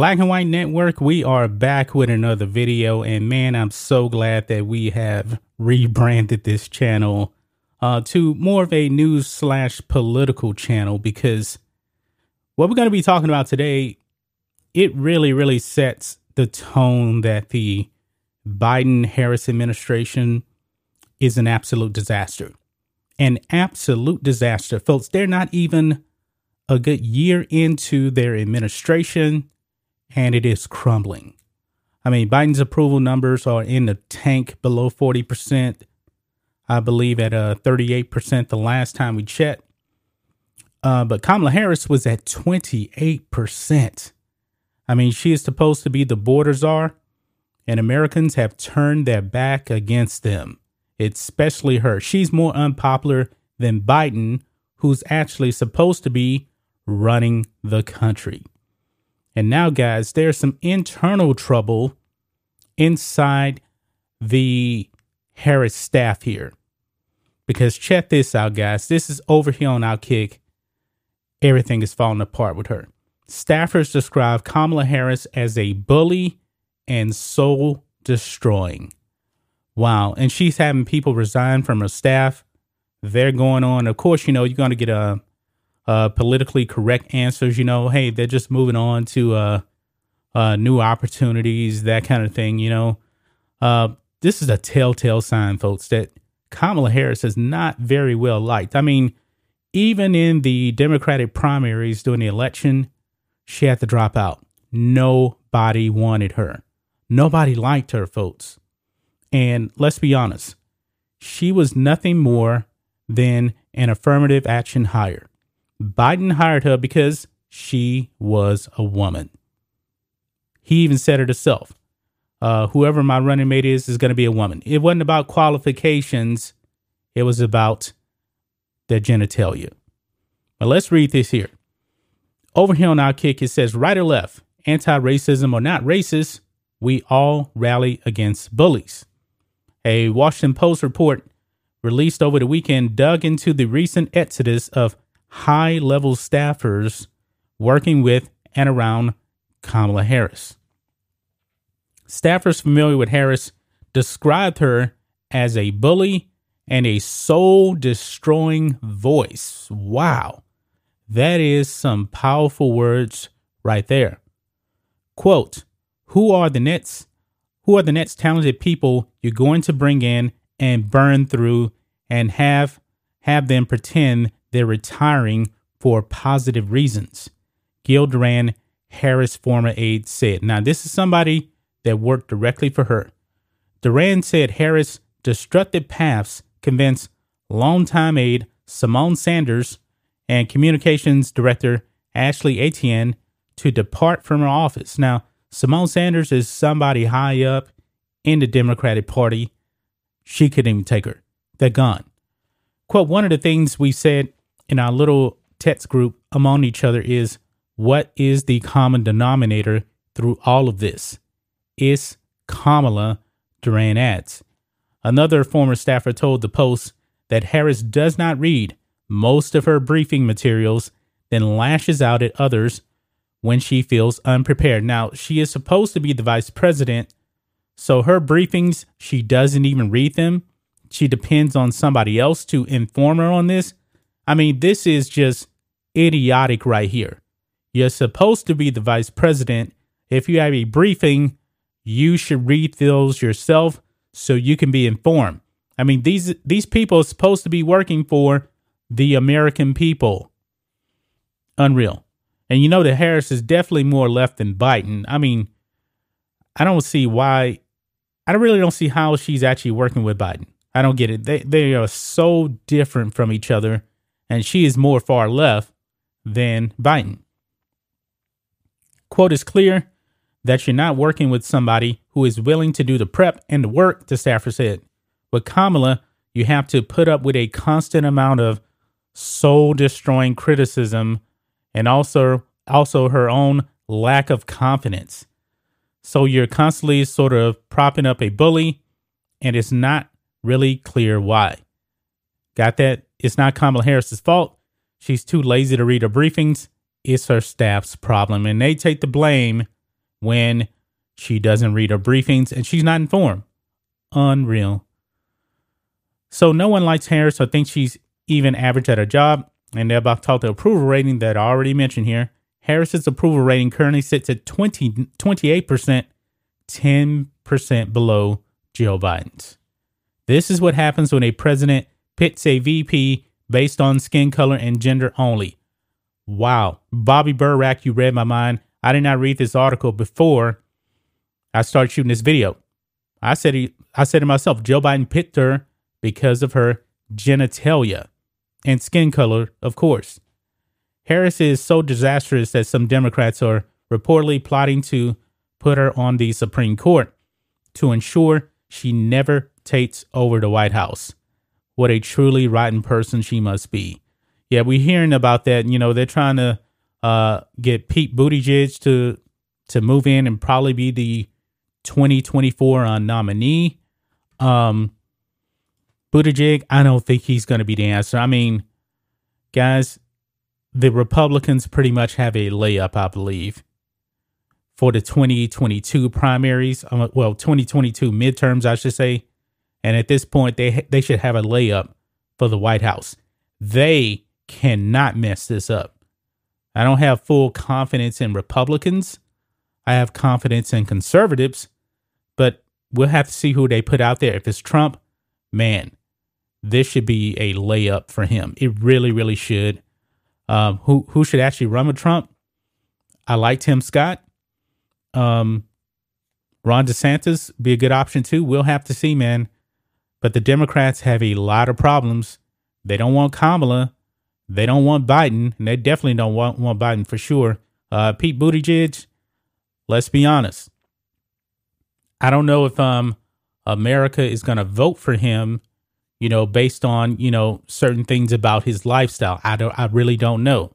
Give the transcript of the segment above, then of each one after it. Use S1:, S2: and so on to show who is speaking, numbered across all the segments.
S1: Black and White Network, we are back with another video. And man, I'm so glad that we have rebranded this channel uh, to more of a news slash political channel because what we're going to be talking about today, it really, really sets the tone that the Biden Harris administration is an absolute disaster. An absolute disaster. Folks, they're not even a good year into their administration and it is crumbling. I mean, Biden's approval numbers are in the tank below 40%. I believe at uh, 38% the last time we checked. Uh, but Kamala Harris was at 28%. I mean, she is supposed to be the border czar, and Americans have turned their back against them, especially her. She's more unpopular than Biden, who's actually supposed to be running the country. And now, guys, there's some internal trouble inside the Harris staff here. Because check this out, guys. This is over here on Outkick. Everything is falling apart with her. Staffers describe Kamala Harris as a bully and soul destroying. Wow. And she's having people resign from her staff. They're going on. Of course, you know, you're going to get a uh, politically correct answers. You know, hey, they're just moving on to uh, uh, new opportunities, that kind of thing. You know, uh, this is a telltale sign, folks, that Kamala Harris is not very well liked. I mean, even in the Democratic primaries during the election, she had to drop out. Nobody wanted her. Nobody liked her, folks. And let's be honest, she was nothing more than an affirmative action hire. Biden hired her because she was a woman. He even said it himself. Uh, whoever my running mate is is going to be a woman. It wasn't about qualifications. It was about their genitalia. But let's read this here. Over here on Outkick, it says right or left, anti-racism or not racist, we all rally against bullies. A Washington Post report released over the weekend dug into the recent exodus of high level staffers working with and around Kamala Harris. Staffers familiar with Harris described her as a bully and a soul destroying voice. Wow. That is some powerful words right there. Quote, who are the next who are the next talented people you're going to bring in and burn through and have have them pretend they're retiring for positive reasons. Gil Duran, Harris' former aide, said. Now, this is somebody that worked directly for her. Duran said Harris' destructive paths convinced longtime aide Symone Sanders and communications director Ashley Etienne to depart from her office. Now, Symone Sanders is somebody high up in the Democratic Party. She couldn't even take her. They're gone. Quote, one of the things we said in our little text group among each other is what is the common denominator through all of this? It's Kamala Duran adds. Another former staffer told the Post that Harris does not read most of her briefing materials, then lashes out at others when she feels unprepared. Now, she is supposed to be the vice president, so her briefings, she doesn't even read them. She depends on somebody else to inform her on this. I mean, this is just idiotic right here. You're supposed to be the vice president. If you have a briefing, you should read those yourself so you can be informed. I mean, these these people are supposed to be working for the American people. Unreal. And you know that Harris is definitely more left than Biden. I mean, I don't see why I really don't see how she's actually working with Biden. I don't get it. They they are so different from each other and she is more far left than Biden. Quote is clear that you're not working with somebody who is willing to do the prep and the work, the staffer said. With Kamala, you have to put up with a constant amount of soul destroying criticism and also also her own lack of confidence. So you're constantly sort of propping up a bully and it's not really clear why. Got that? It's not Kamala Harris's fault. She's too lazy to read her briefings. It's her staff's problem and they take the blame when she doesn't read her briefings and she's not informed. Unreal. So no one likes Harris or thinks she's even average at her job. And they're about to talk the approval rating that I already mentioned here. Harris's approval rating currently sits at 20, 28%, 10% below Joe Biden's. This is what happens when a president pits a VP based on skin color and gender only. Wow. Bobby Burack, you read my mind. I did not read this article before I started shooting this video. I said I said to myself, Joe Biden picked her because of her genitalia and skin color, of course. Harris is so disastrous that some Democrats are reportedly plotting to put her on the Supreme Court to ensure she never takes over the White House. What a truly rotten person she must be. Yeah, we're hearing about that. You know, they're trying to uh, get Pete Buttigieg to to move in and probably be the 2024 uh, nominee. Um, Buttigieg, I don't think he's going to be the answer. I mean, guys, the Republicans pretty much have a layup, I believe, for the 2022 primaries. Um, well, 2022 midterms, I should say. And at this point, they they should have a layup for the White House. They cannot mess this up. I don't have full confidence in Republicans. I have confidence in conservatives, but we'll have to see who they put out there. If it's Trump, man, this should be a layup for him. It really, really should. Um, who who should actually run with Trump? I like Tim Scott. Um, Ron DeSantis be a good option too. We'll have to see, man. But the Democrats have a lot of problems. They don't want Kamala. They don't want Biden, and they definitely don't want, want Biden for sure. Uh, Pete Buttigieg, let's be honest. I don't know if um America is going to vote for him you know, based on, you know, certain things about his lifestyle. I don't I really don't know.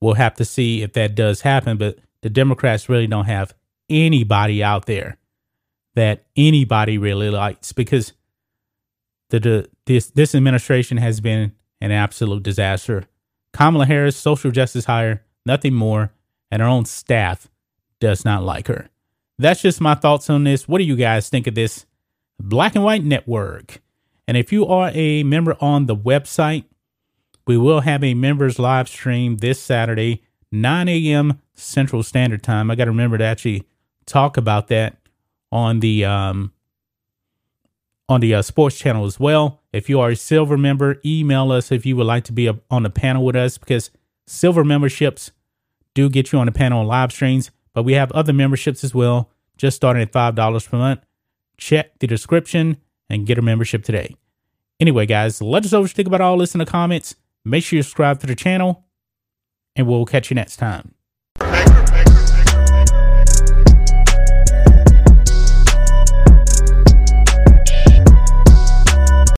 S1: We'll have to see if that does happen, but the Democrats really don't have anybody out there that anybody really likes because the this this administration has been an absolute disaster. Kamala Harris, social justice hire, nothing more, and her own staff does not like her. That's just my thoughts on this. What do you guys think of this? Black and White Network. And if you are a member on the website, we will have a members live stream this Saturday, 9 a.m. Central Standard Time. I got to remember to actually talk about that on the um, on the uh, sports channel as well. If you are a silver member, email us if you would like to be a, on the panel with us because silver memberships do get you on the panel on live streams, but we have other memberships as well, just starting at $5 per month. Check the description and get a membership today. Anyway, guys, let us know what you think about all this in the comments. Make sure you subscribe to the channel, and we'll catch you next time.